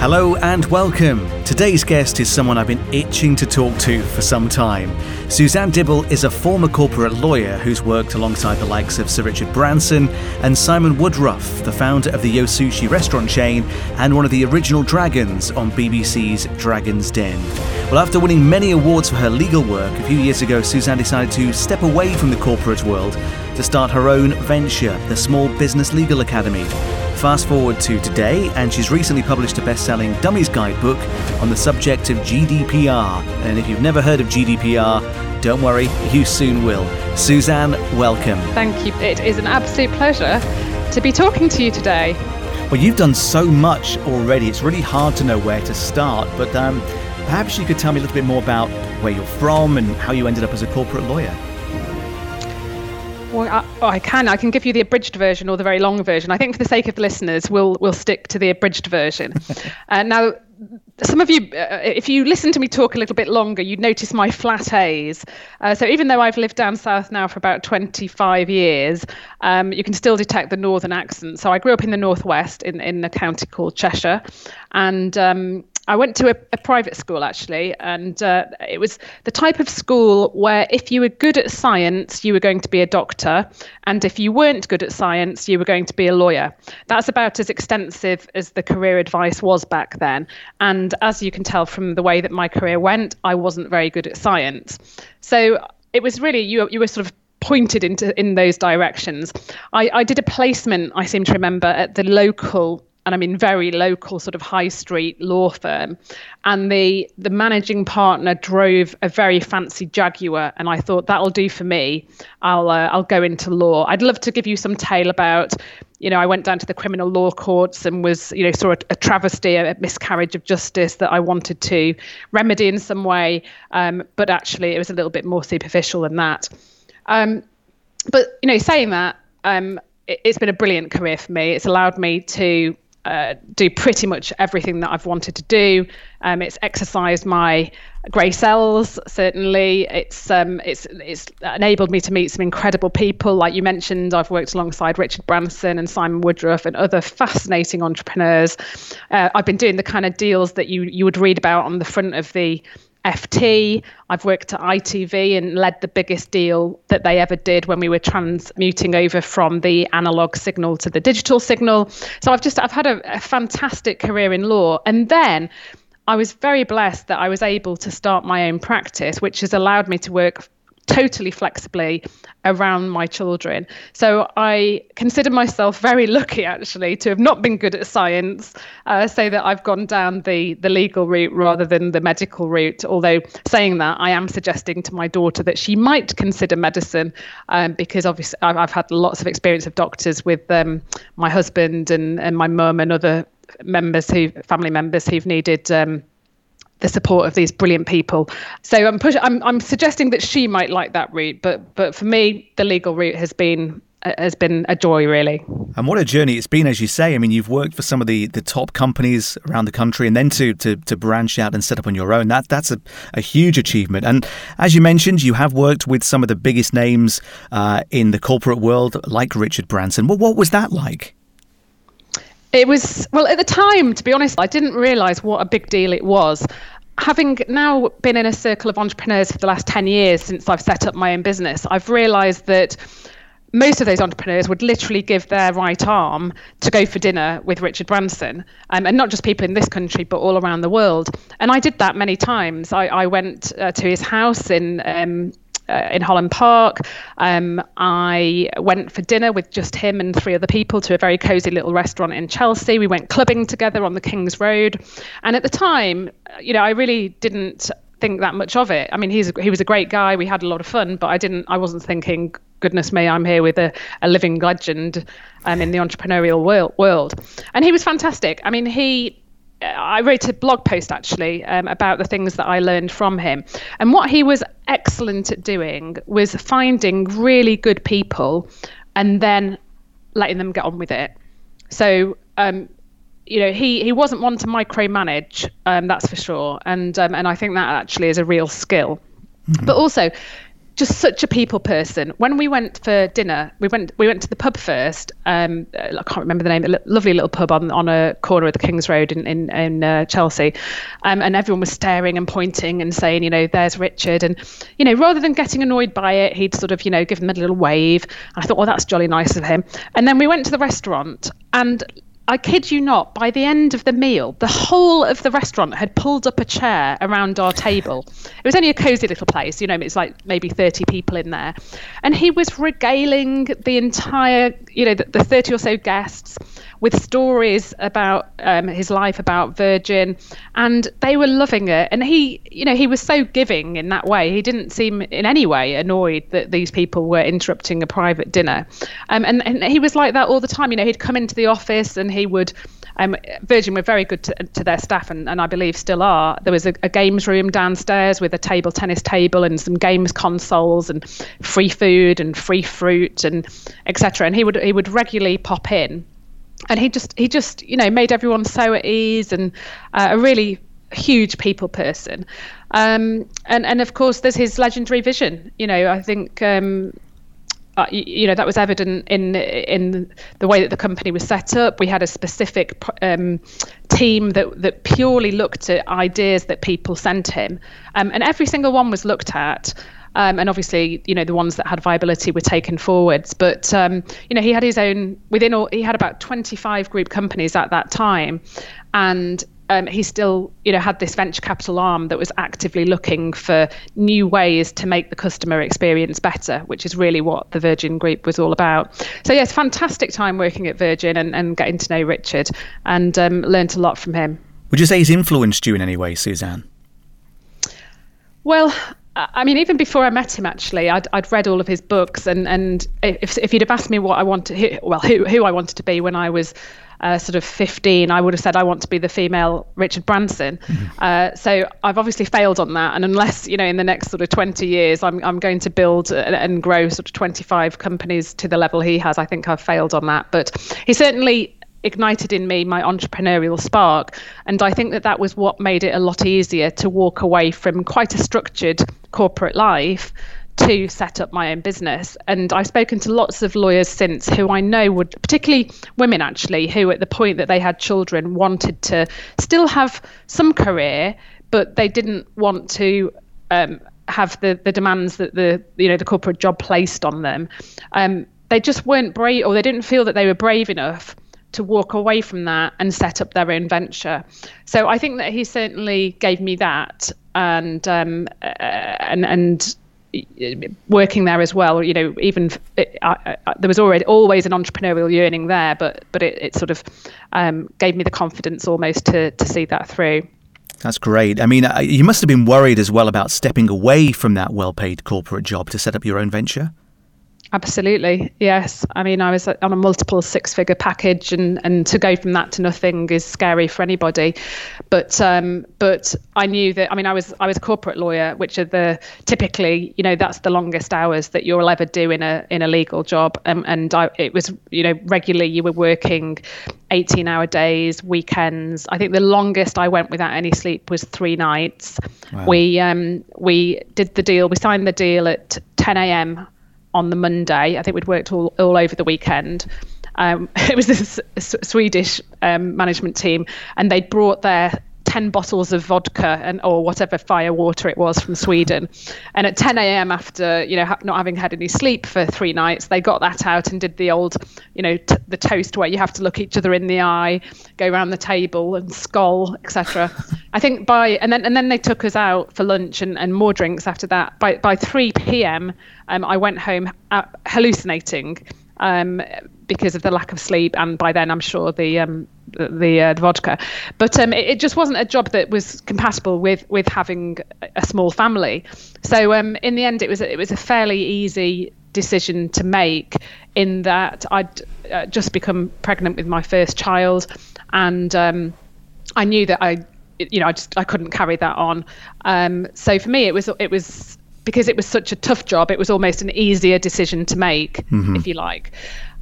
Hello and welcome. Today's guest is someone I've been itching to talk to for some time. Suzanne Dibble is a former corporate lawyer who's worked alongside the likes of Sir Richard Branson and Simon Woodroffe, the founder of the Yo Sushi restaurant chain and one of the original dragons on BBC's Dragon's Den. Well, after winning many awards for her legal work, a few years ago, Suzanne decided to step away from the corporate world to start her own venture, the Small Business Legal Academy. Fast forward to today, and she's recently published a best selling Dummies Guidebook on the subject of GDPR. And if you've never heard of GDPR, don't worry, you soon will. Suzanne, welcome. Thank you. It is an absolute pleasure to be talking to you today. Well, you've done so much already, it's really hard to know where to start, but um, perhaps you could tell me a little bit more about where you're from and how you ended up as a corporate lawyer. Well, I, oh, I, can. I can give you the abridged version or the very long version. I think for the sake of the listeners, we'll we'll stick to the abridged version. uh, now, some of you, uh, if you listen to me talk a little bit longer, you'd notice my flat A's. Uh, so even though I've lived down south now for about 25 years, um, you can still detect the northern accent. So I grew up in the northwest in in a county called Cheshire, and um, I went to a, a private school actually, and uh, it was the type of school where if you were good at science, you were going to be a doctor, and if you weren't good at science, you were going to be a lawyer. That's about as extensive as the career advice was back then. And as you can tell from the way that my career went, I wasn't very good at science. So it was really you you were sort of pointed into in those directions. I, I did a placement, I seem to remember, at the local and I mean very local sort of high street law firm. And the the managing partner drove a very fancy Jaguar, and I thought that'll do for me. I'll uh, I'll go into law. I'd love to give you some tale about. You know, I went down to the criminal law courts and was, you know, saw a, a travesty, a miscarriage of justice that I wanted to remedy in some way. Um, but actually, it was a little bit more superficial than that. Um, but you know, saying that, um, it, has been a brilliant career for me. It's allowed me to uh, do pretty much everything that I've wanted to do. Um, it's exercised my grey cells. Certainly, it's um, it's it's enabled me to meet some incredible people. Like you mentioned, I've worked alongside Richard Branson and Simon Woodroffe and other fascinating entrepreneurs. Uh, I've been doing the kind of deals that you you would read about on the front of the FT. I've worked at ITV and led the biggest deal that they ever did when we were transmuting over from the analog signal to the digital signal. So I've just I've had a, a fantastic career in law, and then I was very blessed that I was able to start my own practice, which has allowed me to work totally flexibly around my children. So I consider myself very lucky actually to have not been good at science, uh, so that I've gone down the the legal route rather than the medical route. Although saying that, I am suggesting to my daughter that she might consider medicine um, because obviously I've, I've, had lots of experience of doctors with um, my husband and and my mum and other members who family members who've needed um, the support of these brilliant people. So I'm push- I'm I'm suggesting that she might like that route, but but for me, the legal route has been uh, has been a joy really. And what a journey it's been as you say. I mean you've worked for some of the the top companies around the country and then to to, to branch out and set up on your own. That that's a, a huge achievement. And as you mentioned you have worked with some of the biggest names uh, in the corporate world like richard branson. Well, what was that like it was, well, at the time, to be honest, I didn't realize what a big deal it was. Having now been in a circle of entrepreneurs for the last 10 years since I've set up my own business, I've realized that most of those entrepreneurs would literally give their right arm to go for dinner with Richard Branson, um, and not just people in this country, but all around the world. And I did that many times. I, I went uh, to his house in um, uh, in Holland Park. Um, I went for dinner with just him and three other people to a very cozy little restaurant in Chelsea. We went clubbing together on the King's Road, and at the time, you know, I really didn't think that much of it. I mean, he's he was a great guy. We had a lot of fun, but I didn't. I wasn't thinking, goodness me, I'm here with a, a living legend um, in the entrepreneurial world, world. And he was fantastic. I mean, he I wrote a blog post actually um, about the things that I learned from him. And what he was excellent at doing was finding really good people and then letting them get on with it. So, um, you know, he, he wasn't one to micromanage, um, that's for sure. And, um, and I think that actually is a real skill. Mm-hmm. But also, just such a people person. When we went for dinner, we went we went to the pub first. Um, I can't remember the name. A lovely little pub on on a corner of the King's Road in in, in uh, Chelsea, um, and everyone was staring and pointing and saying, you know, there's Richard, and you know, rather than getting annoyed by it, he'd sort of you know give them a little wave. I thought, well, that's jolly nice of him. And then we went to the restaurant, and I kid you not, by the end of the meal, the whole of the restaurant had pulled up a chair around our table. It was only a cosy little place, you know, it's like maybe 30 people in there. And he was regaling the entire, you know, the, the 30 or so guests with stories about um, his life about Virgin, and they were loving it. And he, you know, he was so giving in that way. He didn't seem in any way annoyed that these people were interrupting a private dinner, um, and, and he was like that all the time. You know, he'd come into the office and he would. Um, Virgin were very good to, to their staff, and, and I believe still are. There was a, a games room downstairs with a table tennis table and some games consoles and free food and free fruit and etc. And he would he would regularly pop in and he just he just you know made everyone so at ease and uh, a really huge people person um, and and of course there's his legendary vision you know i think um, uh, you, know that was evident in in the way that the company was set up. We had a specific um, team that that purely looked at ideas that people sent him, um, and every single one was looked at. Um, and obviously, you know, the ones that had viability were taken forwards. But um, you know, he had his own within all. He had about 25 group companies at that time, and um, he still, you know, had this venture capital arm that was actively looking for new ways to make the customer experience better, which is really what the Virgin Group was all about. So yes, fantastic time working at Virgin and, and getting to know Richard, and um, learned a lot from him. Would you say he's influenced you in any way, Suzanne? Well, I mean, even before I met him, actually, I'd, I'd read all of his books, and, and if, if you'd have asked me what I wanted, well, who, who I wanted to be when I was uh, sort of 15, I would have said I want to be the female Richard Branson. Mm-hmm. Uh, so I've obviously failed on that, and unless you know, in the next sort of 20 years, I'm I'm going to build and grow sort of 25 companies to the level he has. I think I've failed on that, but he certainly ignited in me my entrepreneurial spark. And I think that that was what made it a lot easier to walk away from quite a structured corporate life to set up my own business. And I've spoken to lots of lawyers since who I know would, particularly women actually, who at the point that they had children wanted to still have some career, but they didn't want to. Um, have the, the demands that the you know the corporate job placed on them, um, they just weren't brave, or they didn't feel that they were brave enough to walk away from that and set up their own venture. So I think that he certainly gave me that, and um, uh, and and working there as well. You know, even it, I, I, there was already always an entrepreneurial yearning there, but but it, it sort of um, gave me the confidence almost to to see that through. That's great. I mean, uh, you must have been worried as well about stepping away from that well-paid corporate job to set up your own venture. Absolutely, yes. I mean, I was on a multiple six-figure package, and, and to go from that to nothing is scary for anybody. But um, but I knew that. I mean, I was I was a corporate lawyer, which are the typically, you know, that's the longest hours that you'll ever do in a in a legal job. Um, and I, it was, you know, regularly you were working 18-hour days, weekends. I think the longest I went without any sleep was three nights. Wow. We um we did the deal. We signed the deal at 10 a.m on the Monday. I think we'd worked all, all over the weekend. Um, it was this Swedish um, management team, and they'd brought their 10 bottles of vodka and or whatever fire water it was from Sweden. And at 10 a.m. after, you know, ha- not having had any sleep for three nights, they got that out and did the old, you know, t- the toast where you have to look each other in the eye, go around the table and skull, etc. I think by and then and then they took us out for lunch and, and more drinks after that. By by 3 p.m. Um, I went home uh, hallucinating um, because of the lack of sleep, and by then I'm sure the um, the, uh, the vodka. But um, it, it, just wasn't a job that was compatible with with having a small family. So um, in the end, it was it was a fairly easy decision to make. In that I'd uh, just become pregnant with my first child, and um, I knew that I you know I just I couldn't carry that on. Um, so for me, it was it was because it was such a tough job, it was almost an easier decision to make, mm-hmm. if you like.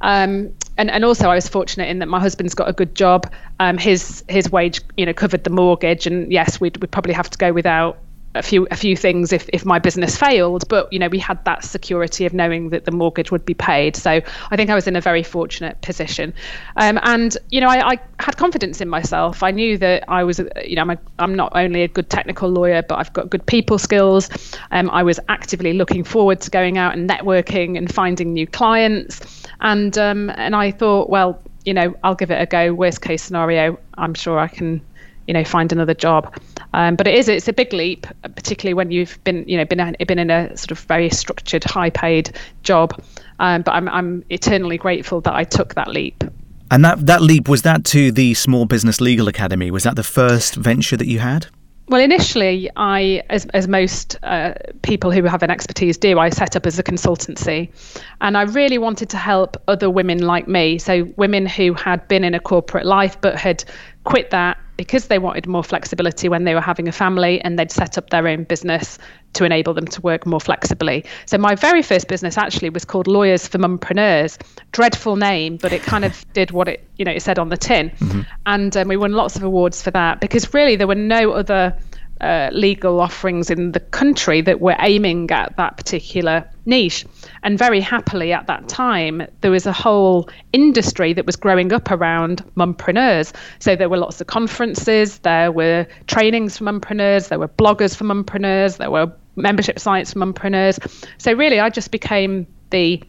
Um, and and also I was fortunate in that my husband's got a good job. Um, his his wage, you know, covered the mortgage, and yes, we'd we'd probably have to go without a few a few things if, if my business failed but you know we had that security of knowing that the mortgage would be paid. So I think I was in a very fortunate position. Um, and you know I, I, had confidence in myself. I knew that I was you know I'm, a, I'm not only a good technical lawyer but I've got good people skills. Um, I was actively looking forward to going out and networking and finding new clients and um, and I thought well you know I'll give it a go. Worst case scenario I'm sure I can you know find another job. Um, but it is it's a big leap particularly when you've been you know been been in a sort of very structured high paid job. Um, but I'm, I'm eternally grateful that I took that leap. And that that leap was that to the small business legal academy? Was that the first venture that you had well, initially, I, as, as most uh, people who have an expertise do, I set up as a consultancy. And I really wanted to help other women like me. So, women who had been in a corporate life but had quit that because they wanted more flexibility when they were having a family and they'd set up their own business to enable them to work more flexibly. So my very first business actually was called Lawyers for Mumpreneurs. Dreadful name, but it kind of did what it you know it said on the tin, mm-hmm. and um, we won lots of awards for that because really there were no other uh, legal offerings in the country that were aiming at that particular niche. And very happily at that time, there was a whole industry that was growing up around mumpreneurs. So there were lots of conferences, there were trainings for mumpreneurs, there were bloggers for mumpreneurs, there were membership sites for mumpreneurs. So really, I just became the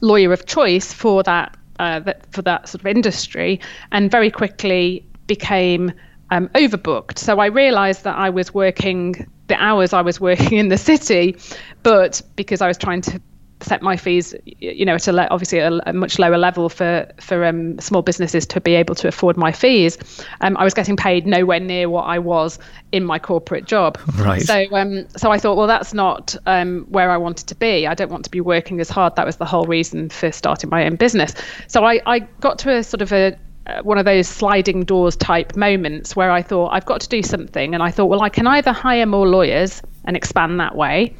lawyer of choice for that, uh, that for that sort of industry, and very quickly became um, overbooked. So I realized that I was working the hours I was working in the city, but because I was trying to set my fees, you know, at a le- obviously a, a, much lower level for for um, small businesses to be able to afford my fees, um, I was getting paid nowhere near what I was in my corporate job. Right. So um, so I thought, well, that's not um, where I wanted to be. I don't want to be working as hard. That was the whole reason for starting my own business. So I I got to a sort of a uh, one of those sliding doors type moments where I thought I've got to do something, and I thought, well, I can either hire more lawyers and expand that way,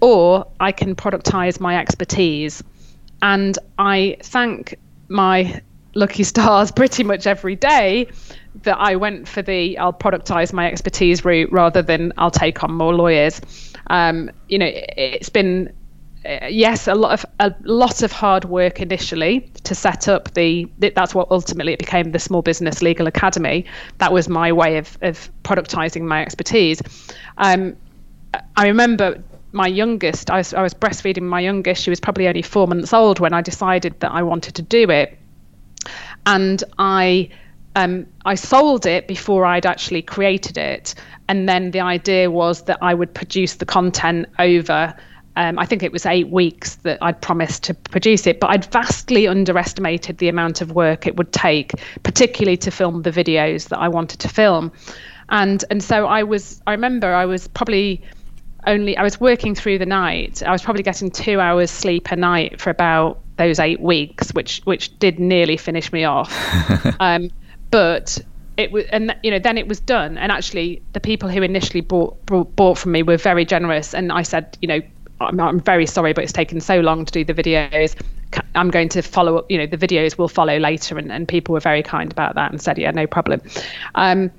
or I can productize my expertise. And I thank my lucky stars pretty much every day that I went for the I'll productize my expertise route rather than I'll take on more lawyers. Um, you know, it's been uh, yes, a lot of a lot of hard work initially to set up the. That's what ultimately it became the Small Business Legal Academy. That was my way of of productizing my expertise. Um, I remember my youngest. I was I was breastfeeding my youngest. She was probably only four months old when I decided that I wanted to do it, and I. Um, I sold it before I'd actually created it. And then the idea was that I would produce the content over um, I think it was eight weeks that I'd promised to produce it, but I'd vastly underestimated the amount of work it would take, particularly to film the videos that I wanted to film. And and so I was I remember I was probably only I was working through the night. I was probably getting two hours sleep a night for about those eight weeks, which which did nearly finish me off. um, but it was and you know then it was done and actually the people who initially bought, bought bought from me were very generous and i said you know I'm, I'm very sorry, but it's taken so long to do the videos. I'm going to follow up, you know, the videos will follow later. And, and people were very kind about that and said, yeah, no problem. Um,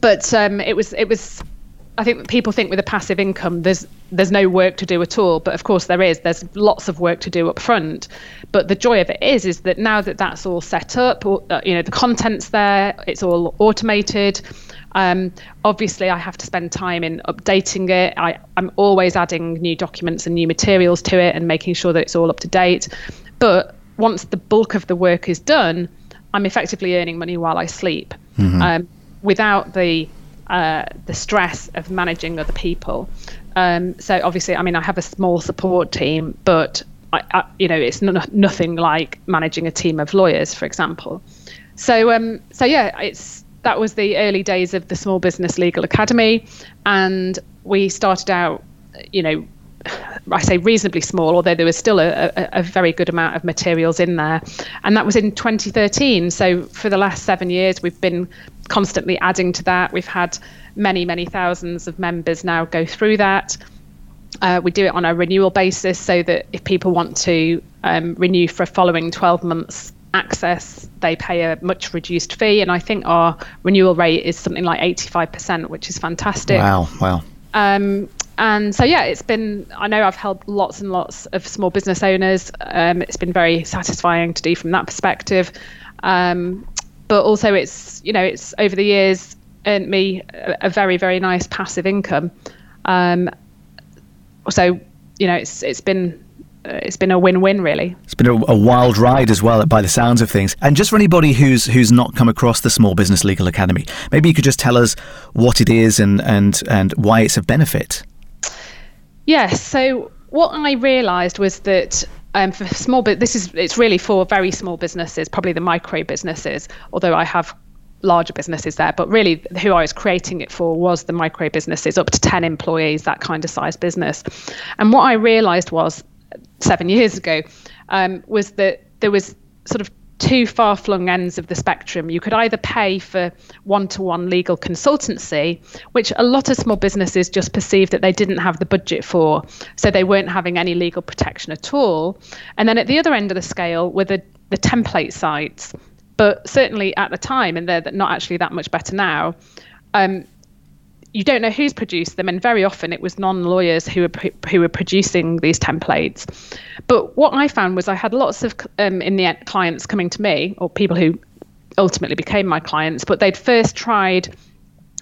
but um, it was, it was, I think people think with a passive income, there's, there's no work to do at all. But of course there is, there's lots of work to do up front. But the joy of it is, is that now that that's all set up, or, uh, you know, the content's there, it's all automated. Um, obviously, I have to spend time in updating it. I, I'm always adding new documents and new materials to it and making sure that it's all up to date. But once the bulk of the work is done, I'm effectively earning money while I sleep mm-hmm. um, without the uh, the stress of managing other people. Um, so obviously, I mean, I have a small support team, but I, I, you know, it's no, nothing like managing a team of lawyers, for example. So, um, so yeah, it's that was the early days of the Small Business Legal Academy, and we started out, you know, I say reasonably small, although there was still a, a, a, very good amount of materials in there. And that was in 2013. So for the last seven years, we've been constantly adding to that. We've had many, many thousands of members now go through that. Uh, we do it on a renewal basis so that if people want to um, renew for a following 12 months, access, they pay a much reduced fee. And I think our renewal rate is something like 85%, which is fantastic. Wow, wow. Um, and so yeah, it's been. I know I've helped lots and lots of small business owners. Um, it's been very satisfying to do from that perspective. Um, but also, it's you know, it's over the years earned me a, a very very nice passive income. Um, so you know, it's it's been uh, it's been a win-win really. It's been a, a, wild ride as well, by the sounds of things. And just for anybody who's who's not come across the Small Business Legal Academy, maybe you could just tell us what it is and and and why it's of benefit. Yes. So what I realised was that um, for small, but this is it's really for very small businesses, probably the micro businesses. Although I have larger businesses there, but really who I was creating it for was the micro businesses up to 10 employees, that kind of size business. And what I realized was seven years ago um, was that there was sort of two far flung ends of the spectrum. You could either pay for one to one legal consultancy, which a lot of small businesses just perceived that they didn't have the budget for, so they weren't having any legal protection at all. And then at the other end of the scale were the, the template sites. But certainly at the time, and they're not actually that much better now, um, you don't know who's produced them, and very often it was non-lawyers who were who were producing these templates. But what I found was I had lots of um, in the end, clients coming to me, or people who ultimately became my clients, but they'd first tried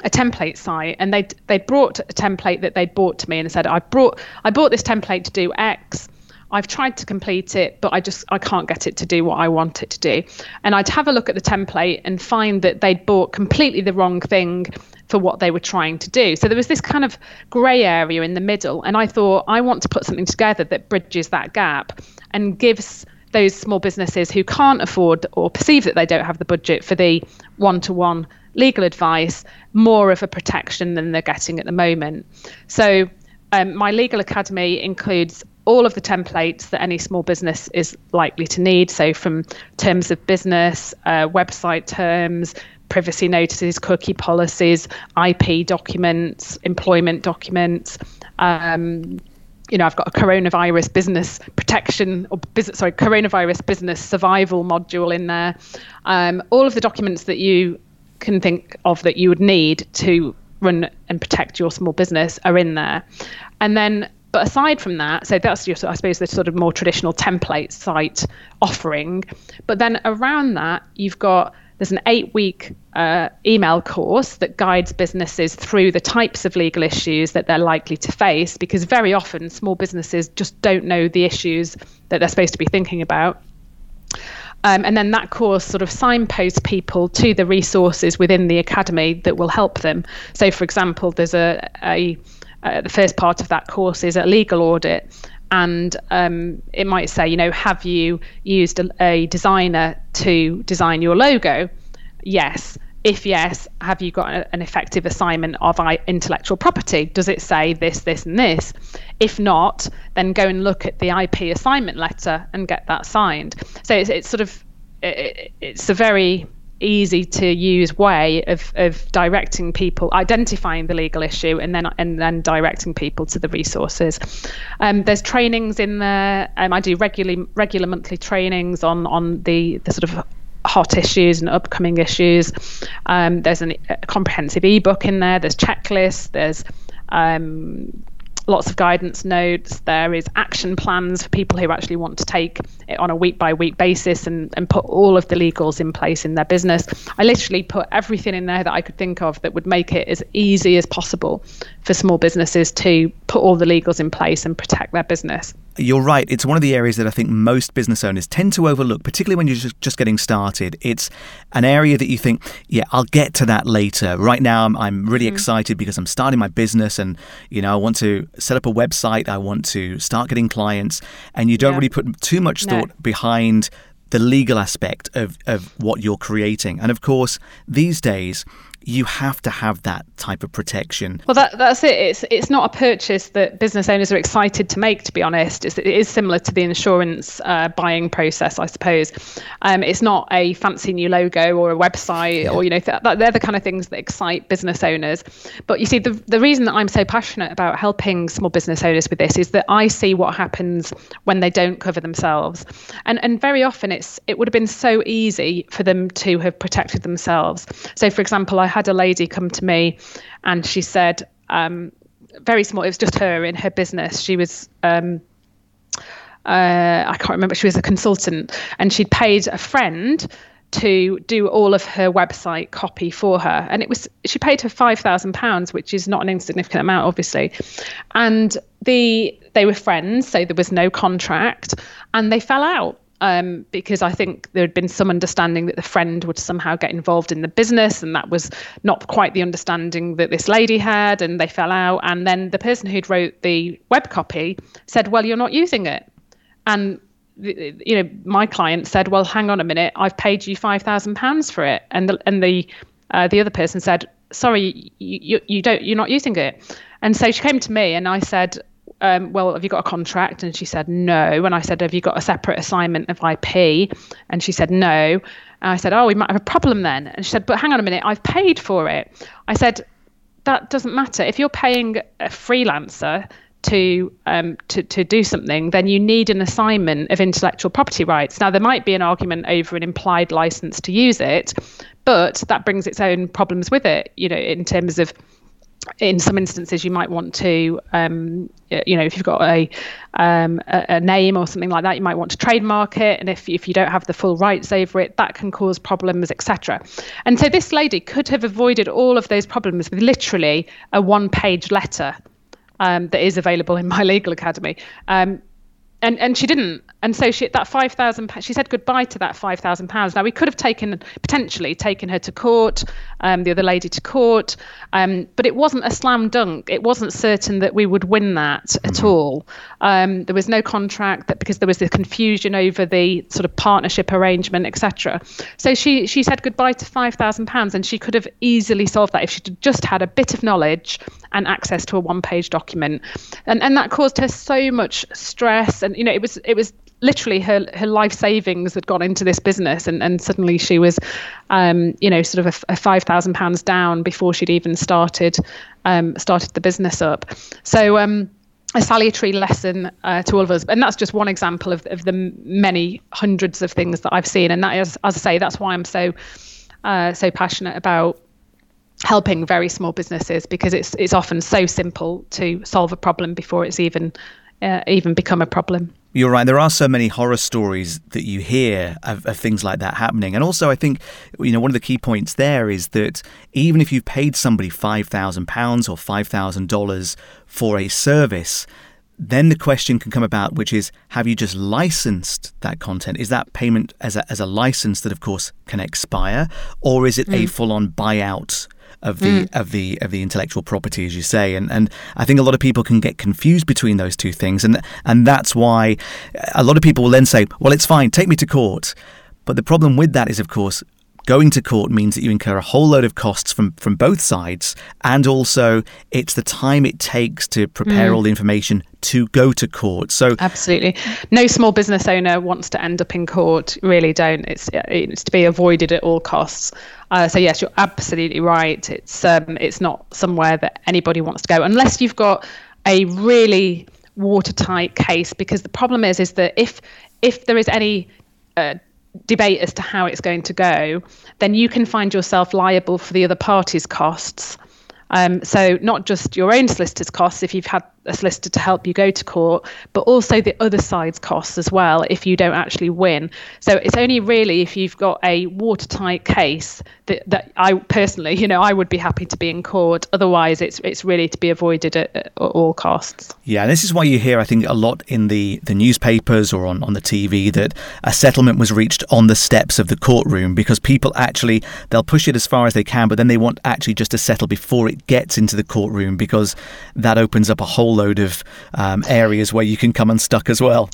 a template site and they they brought a template that they'd bought to me and said I brought I bought this template to do X. I've tried to complete it, but I just I can't get it to do what I want it to do. And I'd have a look at the template and find that they'd bought completely the wrong thing for what they were trying to do. So there was this kind of grey area in the middle. And I thought, I want to put something together that bridges that gap and gives those small businesses who can't afford or perceive that they don't have the budget for the one to one legal advice more of a protection than they're getting at the moment. So um, my legal academy includes all of the templates that any small business is likely to need. So, from terms of business, uh, website terms, privacy notices, cookie policies, IP documents, employment documents. Um, you know, I've got a coronavirus business protection or business, sorry, coronavirus business survival module in there. Um, all of the documents that you can think of that you would need to run and protect your small business are in there. And then, but aside from that, so that's your, I suppose, the sort of more traditional template site offering. But then around that, you've got there's an eight week uh, email course that guides businesses through the types of legal issues that they're likely to face because very often small businesses just don't know the issues that they're supposed to be thinking about. Um, and then that course sort of signposts people to the resources within the academy that will help them. So, for example, there's a, a uh, the first part of that course is a legal audit, and um, it might say, you know, have you used a, a, designer to design your logo? Yes. If yes, have you got a, an effective assignment of intellectual property? Does it say this, this, and this? If not, then go and look at the IP assignment letter and get that signed. So it's, it's sort of it, it's a very easy to use way of, of directing people, identifying the legal issue, and then and then directing people to the resources. Um, there's trainings in there. Um, I do regularly regular monthly trainings on on the the sort of hot issues and upcoming issues. Um, there's an, a comprehensive ebook in there. There's checklists. There's um, lots of guidance notes. There is action plans for people who actually want to take on a week by week basis and, and put all of the legals in place in their business. I literally put everything in there that I could think of that would make it as easy as possible for small businesses to put all the legals in place and protect their business. You're right. It's one of the areas that I think most business owners tend to overlook, particularly when you're just getting started. It's an area that you think, yeah, I'll get to that later. Right now, I'm, I'm really mm. excited because I'm starting my business and, you know, I want to set up a website. I want to start getting clients. And you don't yeah. really put too much thought no. behind the legal aspect of, of what you're creating. And of course, these days, you have to have that type of protection. Well, that, that's it. It's it's not a purchase that business owners are excited to make. To be honest, it's, it is similar to the insurance uh, buying process, I suppose. Um, it's not a fancy new logo or a website, yeah. or you know, th- they're the kind of things that excite business owners. But you see, the the reason that I'm so passionate about helping small business owners with this is that I see what happens when they don't cover themselves, and and very often it's it would have been so easy for them to have protected themselves. So, for example, I had a lady come to me and she said, um, very small. It was just her in her business. She was. Um, uh, I can't remember. She was a consultant, and she'd paid a friend to do all of her website copy for her, and it was she paid her five thousand pounds, which is not an insignificant amount, obviously. And the they were friends, so there was no contract, and they fell out. Um, because I think there had been some understanding that the friend would somehow get involved in the business, and that was not quite the understanding that this lady had, and they fell out. And then the person who'd wrote the web copy said, "Well, you're not using it," and you know, my client said, "Well, hang on a minute, I've paid you five thousand pounds for it," and the and the uh, the other person said, "Sorry, you, you you don't you're not using it," and so she came to me and I said, um, well, have you got a contract? And she said, no. And I said, have you got a separate assignment of IP? And she said, no. And I said, oh, we might have a problem then. And she said, but hang on a minute, I've paid for it. I said, that doesn't matter. If you're paying a freelancer to um, to to do something, then you need an assignment of intellectual property rights. Now there might be an argument over an implied license to use it, but that brings its own problems with it. You know, in terms of in some instances you might want to um, you know if you've got a, um, a, name or something like that you might want to trademark it and if, if you don't have the full rights over it that can cause problems etc and so this lady could have avoided all of those problems with literally a one page letter um, that is available in my legal academy. Um, and and she didn't. And so she that 5000 she said goodbye to that 5000 pounds. Now we could have taken potentially taken her to court um, the other lady to court um, but it wasn't a slam dunk. It wasn't certain that we would win that mm-hmm. at all. Um, there was no contract that because there was the confusion over the sort of partnership arrangement etc so she she said goodbye to 5000 pounds and she could have easily solved that if she had just had a bit of knowledge and access to a one page document. And and that caused her so much stress and you know it was it was literally her her life savings had gone into this business and, and suddenly she was um, you know sort of a, a five thousand pounds down before she'd even started um, started the business up. So um, a salutary lesson uh, to all of us and that's just one example of, of the many hundreds of things that I've seen. And that is as I say that's why I'm so uh, so passionate about helping very small businesses because it's it's often so simple to solve a problem before it's even uh, even become a problem. You're right. There are so many horror stories that you hear of, of, things like that happening. And also, I think, you know, one of the key points there is that even if you've paid somebody £5,000 or $5,000 for a service, then the question can come about, which is have you just licensed that content? Is that payment as a, as a license that, of course, can expire? Or is it mm. a full on buyout? Of the mm. of the of the intellectual property, as you say, and and I think a lot of people can get confused between those two things, and and that's why a lot of people will then say, well, it's fine, take me to court. But the problem with that is, of course, going to court means that you incur a whole load of costs from, from both sides, and also it's the time it takes to prepare mm. all the information to go to court. So absolutely, no small business owner wants to end up in court. Really, don't. It's it's to be avoided at all costs. Uh, so yes, you're absolutely right. It's um, it's not somewhere that anybody wants to go unless you've got a really watertight case. Because the problem is, is that if if there is any uh, debate as to how it's going to go, then you can find yourself liable for the other party's costs. Um, so not just your own solicitor's costs if you've had a solicitor to help you go to court, but also the other side's costs as well if you don't actually win. So it's only really if you've got a watertight case that, that I personally, you know, I would be happy to be in court. Otherwise, it's it's really to be avoided at, at all costs. Yeah, this is why you hear, I think, a lot in the, the newspapers or on, on the TV that a settlement was reached on the steps of the courtroom because people actually they'll push it as far as they can, but then they want actually just to settle before it gets into the courtroom because that opens up a whole load of um, areas where you can come unstuck as well.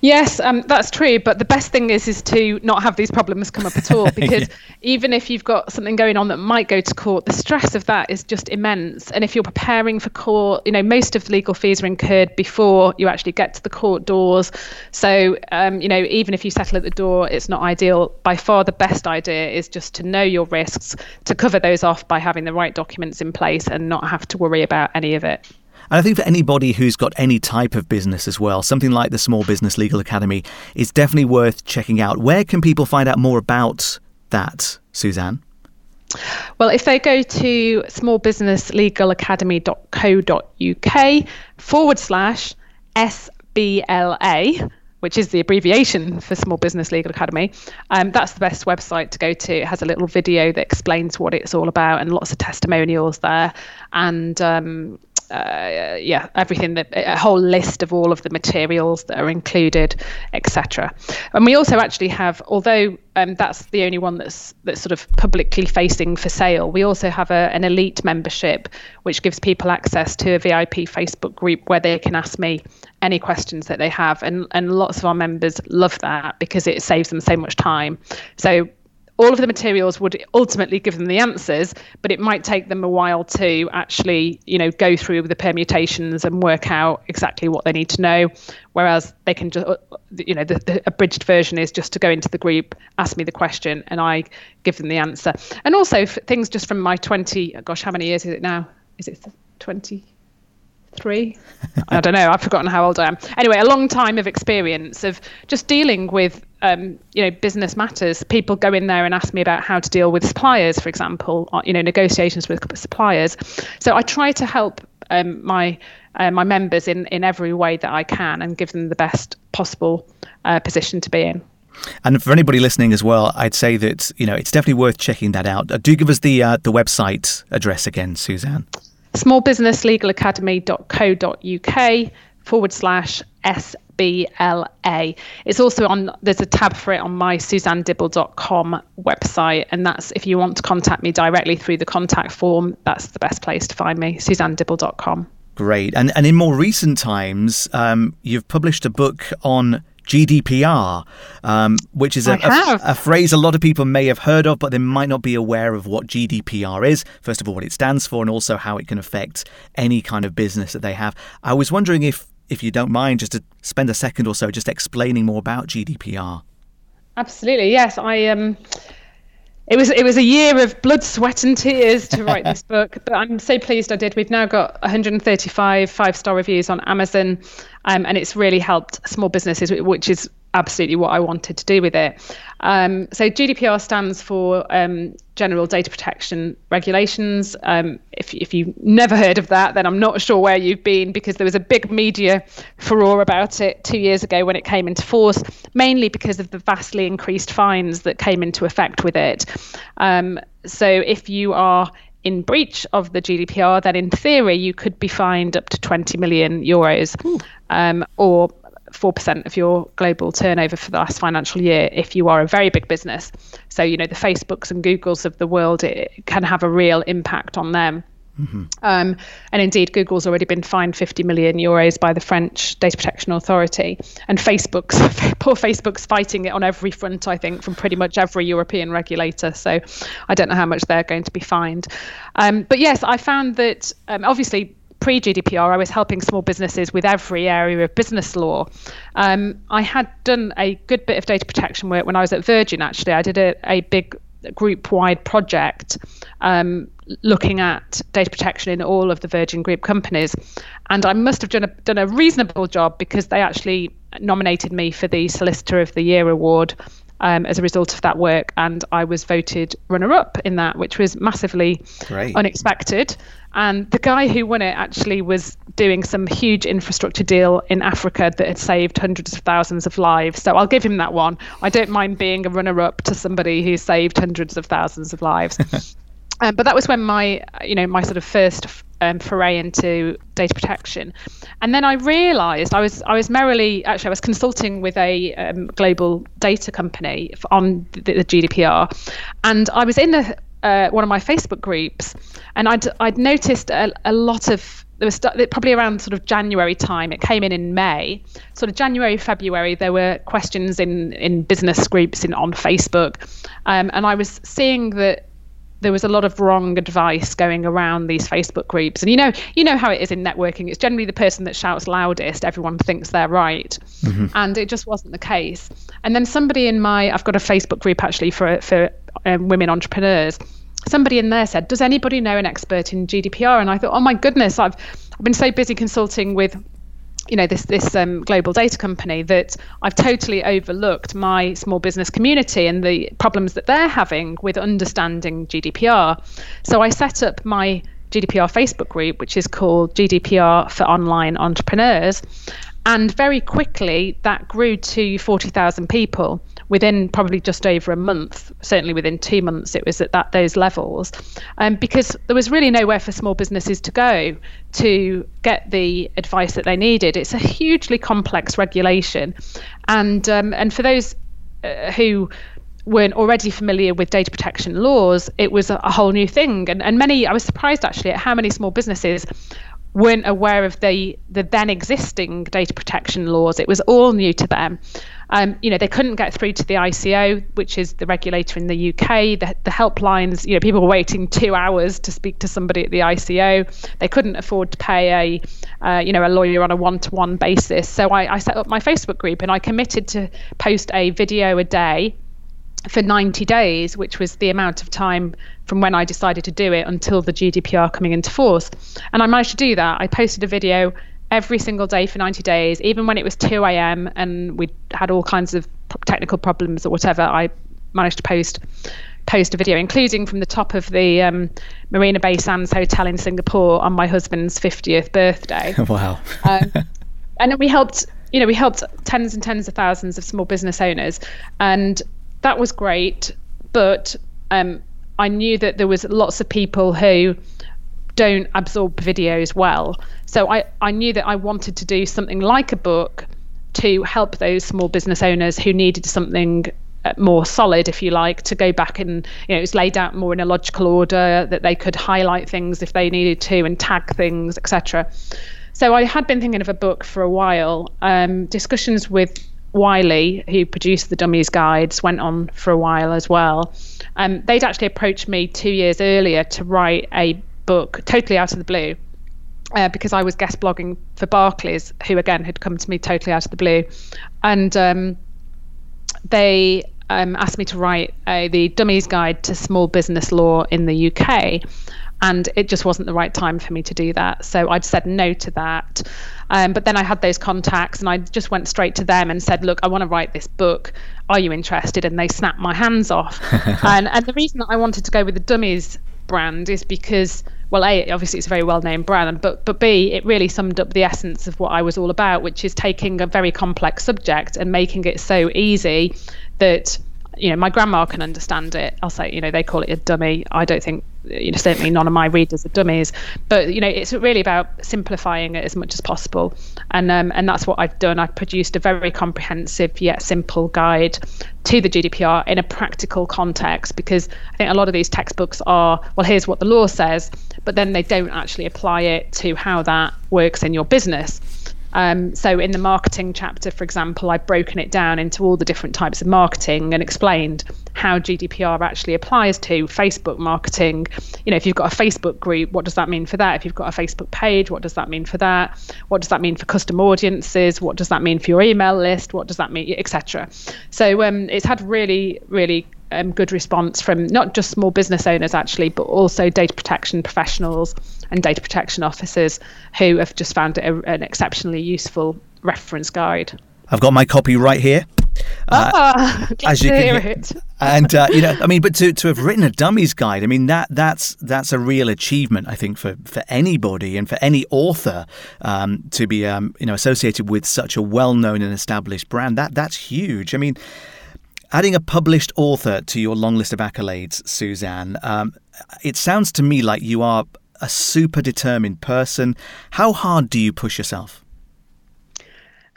Yes, um, that's true. But the best thing is is to not have these problems come up at all, because yeah. even if you've got something going on that might go to court, the stress of that is just immense. And if you're preparing for court, you know most of the legal fees are incurred before you actually get to the court doors. So um, you know even if you settle at the door, it's not ideal. By far, the best idea is just to know your risks, to cover those off by having the right documents in place, and not have to worry about any of it. And I think for anybody who's got any type of business as well, something like the Small Business Legal Academy is definitely worth checking out. Where can people find out more about that, Suzanne? Well, if they go to smallbusinesslegalacademy.co.uk forward slash SBLA, which is the abbreviation for Small Business Legal Academy. Um, that's the best website to go to. It has a little video that explains what it's all about and lots of testimonials there. And um, uh, yeah, everything that a whole list of all of the materials that are included, etc. And we also actually have, although um, that's the only one that's that's sort of publicly facing for sale, we also have a, an elite membership which gives people access to a VIP Facebook group where they can ask me any questions that they have, and and lots of our members love that because it saves them so much time. So all of the materials would ultimately give them the answers, but it might take them a while to actually, you know, go through the permutations and work out exactly what they need to know. Whereas they can just, you know, the, the abridged version is just to go into the group, ask me the question, and I give them the answer. And also things just from my 20, gosh, how many years is it now? Is it 20? Three. I don't know. I've forgotten how old I am. Anyway, a long time of experience of just dealing with, um, you know, business matters. People go in there and ask me about how to deal with suppliers, for example, you know, negotiations with suppliers. So I try to help um, my uh, my members in in every way that I can and give them the best possible uh, position to be in. And for anybody listening as well, I'd say that you know it's definitely worth checking that out. Uh, do give us the uh, the website address again, Suzanne smallbusinesslegalacademy.co.uk forward slash SBLA. It's also on, there's a tab for it on my suzannedibble.com website. And that's if you want to contact me directly through the contact form, that's the best place to find me, suzannedibble.com. Great. And, and in more recent times, um, you've published a book on GDPR, um, which is a, a, a, phrase a lot of people may have heard of, but they might not be aware of what GDPR is. First of all, what it stands for, and also how it can affect any kind of business that they have. I was wondering if, if you don't mind, just to spend a second or so just explaining more about GDPR. Absolutely, yes. I um, it was it was a year of blood, sweat, and tears to write this book, but I'm so pleased I did. We've now got 135 five star reviews on Amazon, um, and it's really helped small businesses, which is absolutely what I wanted to do with it. Um, so GDPR stands for um, General Data Protection Regulations. Um, if, if you've never heard of that, then I'm not sure where you've been because there was a big media furore about it two years ago when it came into force, mainly because of the vastly increased fines that came into effect with it. Um, so if you are in breach of the GDPR, then in theory you could be fined up to 20 million euros, um, or 4% of your global turnover for the last financial year if you are a very big business. So, you know, the Facebooks and Googles of the world, it can have a real impact on them. Mm-hmm. Um, and indeed, Google's already been fined 50 million euros by the French Data Protection Authority. And Facebook's, poor Facebook's fighting it on every front, I think, from pretty much every European regulator. So I don't know how much they're going to be fined. Um, but yes, I found that um, obviously pre GDPR, I was helping small businesses with every area of business law. Um, I had done a good bit of data protection work when I was at Virgin, actually. I did a, a big group wide project um, looking at data protection in all of the Virgin Group companies. And I must have done a, done a reasonable job because they actually nominated me for the Solicitor of the Year award um, as a result of that work. And I was voted runner up in that, which was massively Great. unexpected. And the guy who won it actually was doing some huge infrastructure deal in Africa that had saved hundreds of thousands of lives. So I'll give him that one. I don't mind being a runner up to somebody who saved hundreds of thousands of lives. um, but that was when my, you know, my sort of first um, foray into data protection, and then I realised I was I was merrily actually I was consulting with a um, global data company on the, the GDPR, and I was in a, uh, one of my Facebook groups, and I'd I'd noticed a, a lot of there was probably around sort of January time. It came in in May, sort of January February. There were questions in in business groups in on Facebook, um, and I was seeing that there was a lot of wrong advice going around these Facebook groups. And you know, you know how it is in networking. It's generally the person that shouts loudest. Everyone thinks they're right, mm-hmm. and it just wasn't the case. And then somebody in my, I've got a Facebook group actually for for um, women entrepreneurs. Somebody in there said, "Does anybody know an expert in GDPR?" And I thought, "Oh my goodness, I've I've been so busy consulting with you know this this um, global data company that I've totally overlooked my small business community and the problems that they're having with understanding GDPR. So I set up my GDPR Facebook group, which is called GDPR for Online Entrepreneurs, and very quickly that grew to 40,000 people within probably just over a month, certainly within two months, it was at that those levels, um, because there was really nowhere for small businesses to go to get the advice that they needed. It's a hugely complex regulation, and um, and for those uh, who weren't already familiar with data protection laws, it was a, a whole new thing. And, and many, I was surprised actually at how many small businesses weren't aware of the the then existing data protection laws. It was all new to them. Um, you know, they couldn't get through to the ICO, which is the regulator in the UK. The, the helplines, you know, people were waiting two hours to speak to somebody at the ICO. They couldn't afford to pay a, uh, you know, a lawyer on a one-to-one basis. So I, I set up my Facebook group and I committed to post a video a day for 90 days, which was the amount of time from when I decided to do it until the GDPR coming into force. And I managed to do that. I posted a video every single day for 90 days, even when it was 2 a.m. and we had all kinds of technical problems or whatever. I managed to post post a video, including from the top of the um, Marina Bay Sands Hotel in Singapore on my husband's 50th birthday. Wow. um, and then we helped, you know, we helped tens and tens of thousands of small business owners, and that was great. But um, I knew that there was lots of people who don't absorb videos well. So I, I knew that I wanted to do something like a book to help those small business owners who needed something uh, more solid, if you like, to go back and you know it's laid out more in a logical order that they could highlight things if they needed to and tag things, etc. So I had been thinking of a book for a while. Um, discussions with Wiley, who produced the Dummies Guides, went on for a while as well. Um, they'd actually approached me two years earlier to write a book totally out of the blue uh, because I was guest blogging for Barclays, who again had come to me totally out of the blue, and um, they um, asked me to write uh, the Dummies Guide to Small Business Law in the UK, and it just wasn't the right time for me to do that. So I'd said no to that. Um, but then I had those contacts, and I just went straight to them and said, "Look, I want to write this book. Are you interested?" And they snapped my hands off. and and the reason that I wanted to go with the Dummies brand is because well, A, obviously it's a very well known brand, but but B, it really summed up the essence of what I was all about, which is taking a very complex subject and making it so easy that you know my grandma can understand it. I'll say, you know, they call it a dummy. I don't think you know certainly none of my readers are dummies but you know it's really about simplifying it as much as possible and um, and that's what I've done. I've produced a very comprehensive yet simple guide to the GDPR in a practical context because I think a lot of these textbooks are well here's what the law says but then they don't actually apply it to how that works in your business um, so in the marketing chapter, for example, I've broken it down into all the different types of marketing and explained how GDPR actually applies to Facebook marketing. You know, if you've got a Facebook group, what does that mean for that? If you've got a Facebook page, what does that mean for that? What does that mean for custom audiences? What does that mean for your email list? What does that mean, etc. So um, it's had really, really um, good response from not just small business owners actually, but also data protection professionals and data protection officers who have just found it a, an exceptionally useful reference guide. I've got my copy right here. Uh, ah, as you can hear it. and uh, you know, I mean, but to, to have written a dummies guide, I mean that that's that's a real achievement, I think, for, for anybody and for any author um, to be um, you know associated with such a well known and established brand. That that's huge. I mean, adding a published author to your long list of accolades, Suzanne, um, it sounds to me like you are a super determined person. How hard do you push yourself?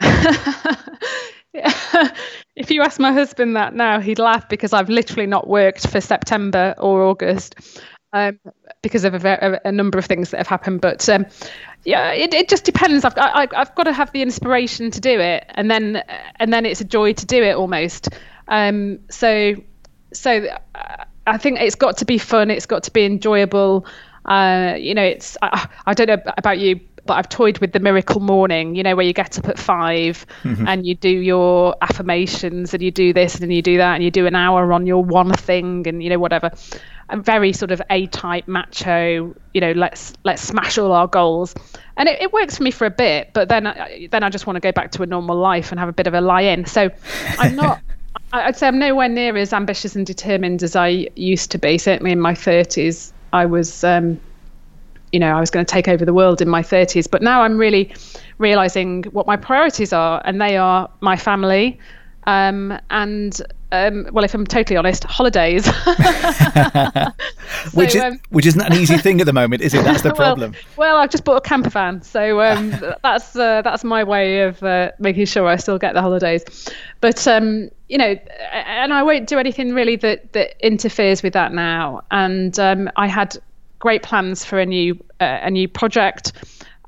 if you ask my husband that now, he'd laugh because I've literally not worked for September or August um, because of a, a, number of things that have happened. But um, yeah, it, it just depends. I've I, I've got to have the inspiration to do it, and then and then it's a joy to do it almost. Um, so so uh, I think it's got to be fun. It's got to be enjoyable. Uh, you know, it's I, I, don't know about you. but I've toyed with the miracle morning, you know, where you get up at 5 mm-hmm. and you do your affirmations and you do this and you do that and you do an hour on your one thing and you know whatever. I'm very sort of A-type macho, you know, let's let's smash all our goals, and it, it works for me for a bit, but then then I just want to go back to a normal life and have a bit of a lie in. So I'm not. I'd say I'm nowhere near as ambitious and determined as I used to be. Certainly in my 30s, I was, um, you know, I was going to take over the world in my 30s. But now I'm really realizing what my priorities are, and they are my family, um, and um, well, if I'm totally honest, holidays. so, which is um, which isn't an easy thing at the moment, is it? That's the problem. well, well, I've just bought a camper van, so um, that's uh, that's my way of uh, making sure I still get the holidays. But um, you know, and I won't do anything really that that interferes with that now. And um, I had great plans for a new uh, a new project.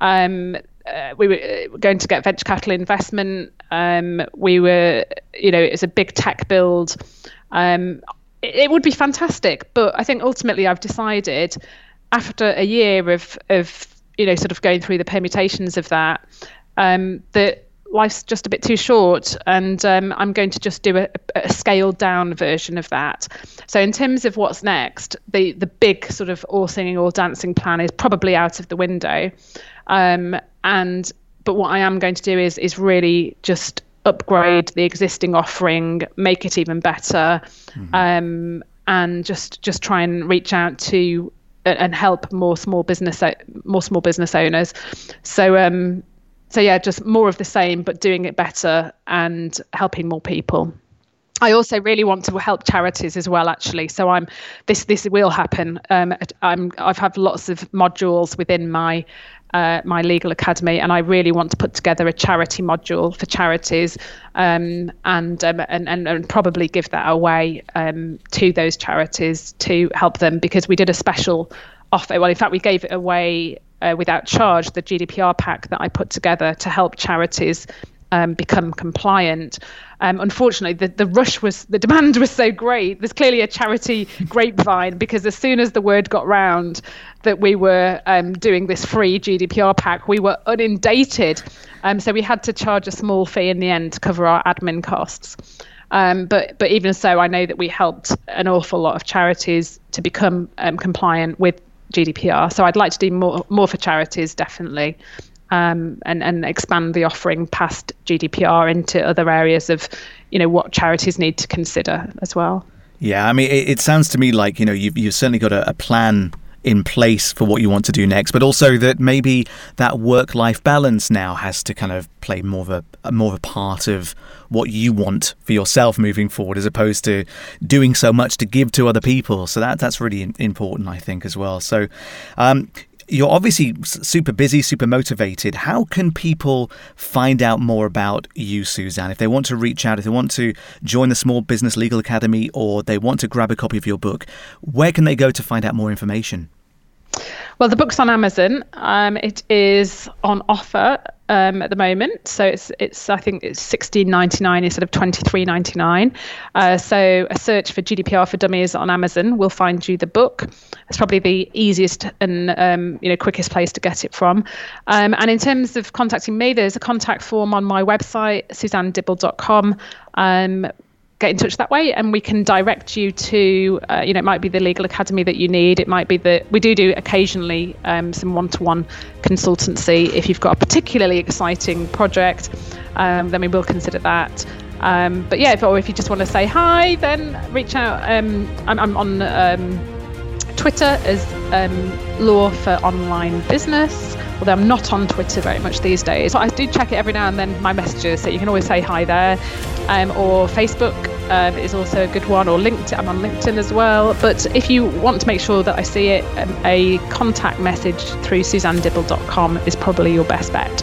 Um, uh, we were uh, going to get venture capital investment. Um, we were, you know, it's a big tech build. Um, it, it, would be fantastic, but I think ultimately I've decided after a year of of you know sort of going through the permutations of that um, that life's just a bit too short, and um, I'm going to just do a, a, scaled down version of that. So in terms of what's next, the the big sort of all singing, all dancing plan is probably out of the window. Um, and but what I am going to do is is really just upgrade the existing offering, make it even better, mm-hmm. um, and just just try and reach out to and help more small business more small business owners. So um, so yeah, just more of the same, but doing it better and helping more people. I also really want to help charities as well, actually. So I'm this this will happen. Um, I'm I've had lots of modules within my uh, my legal academy, and I really want to put together a charity module for charities, um, and, um, and, and and probably give that away um, to those charities to help them because we did a special offer. Well, in fact, we gave it away uh, without charge, the GDPR pack that I put together to help charities um, become compliant. Um, unfortunately, the, the rush was, the demand was so great. There's clearly a charity grapevine because as soon as the word got round that we were um, doing this free GDPR pack, we were inundated. Um, so we had to charge a small fee in the end to cover our admin costs. Um, but but even so, I know that we helped an awful lot of charities to become um, compliant with GDPR. So I'd like to do more more for charities, definitely um, and and expand the offering past GDPR into other areas of, you know, what charities need to consider as well. Yeah, I mean, it, it sounds to me like you know you've you've certainly got a, a plan in place for what you want to do next, but also that maybe that work-life balance now has to kind of play more of a more of a part of what you want for yourself moving forward, as opposed to doing so much to give to other people. So that that's really important, I think, as well. So, um, you're obviously super busy, super motivated. How can people find out more about you, Suzanne? If they want to reach out, if they want to join the Small Business Legal Academy, or they want to grab a copy of your book, where can they go to find out more information? Well, the book's on Amazon. Um, it is on offer um, at the moment, so it's it's I think it's sixteen ninety nine instead of twenty three ninety nine. Uh, so a search for GDPR for Dummies on Amazon will find you the book. It's probably the easiest and um, you know quickest place to get it from. Um, and in terms of contacting me, there's a contact form on my website, suzannedibble.com. Um, get in touch that way and we can direct you to uh, you know it might be the legal academy that you need. It might be that we do do occasionally um, some one-to-one consultancy if you've got a particularly exciting project um, then we will consider that. Um, but yeah if, or if you just want to say hi then reach out. Um, I'm, I'm, on um, twitter is um, law for online business although I'm not on Twitter very much these days. But I do check it every now and then, my messages, so you can always say hi there. Um, or Facebook um, is also a good one, or LinkedIn. I'm on LinkedIn as well. But if you want to make sure that I see it, um, a contact message through suzannedibble.com is probably your best bet.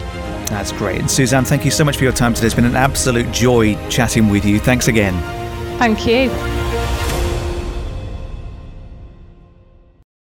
That's great. And Suzanne, thank you so much for your time today. It's been an absolute joy chatting with you. Thanks again. Thank you.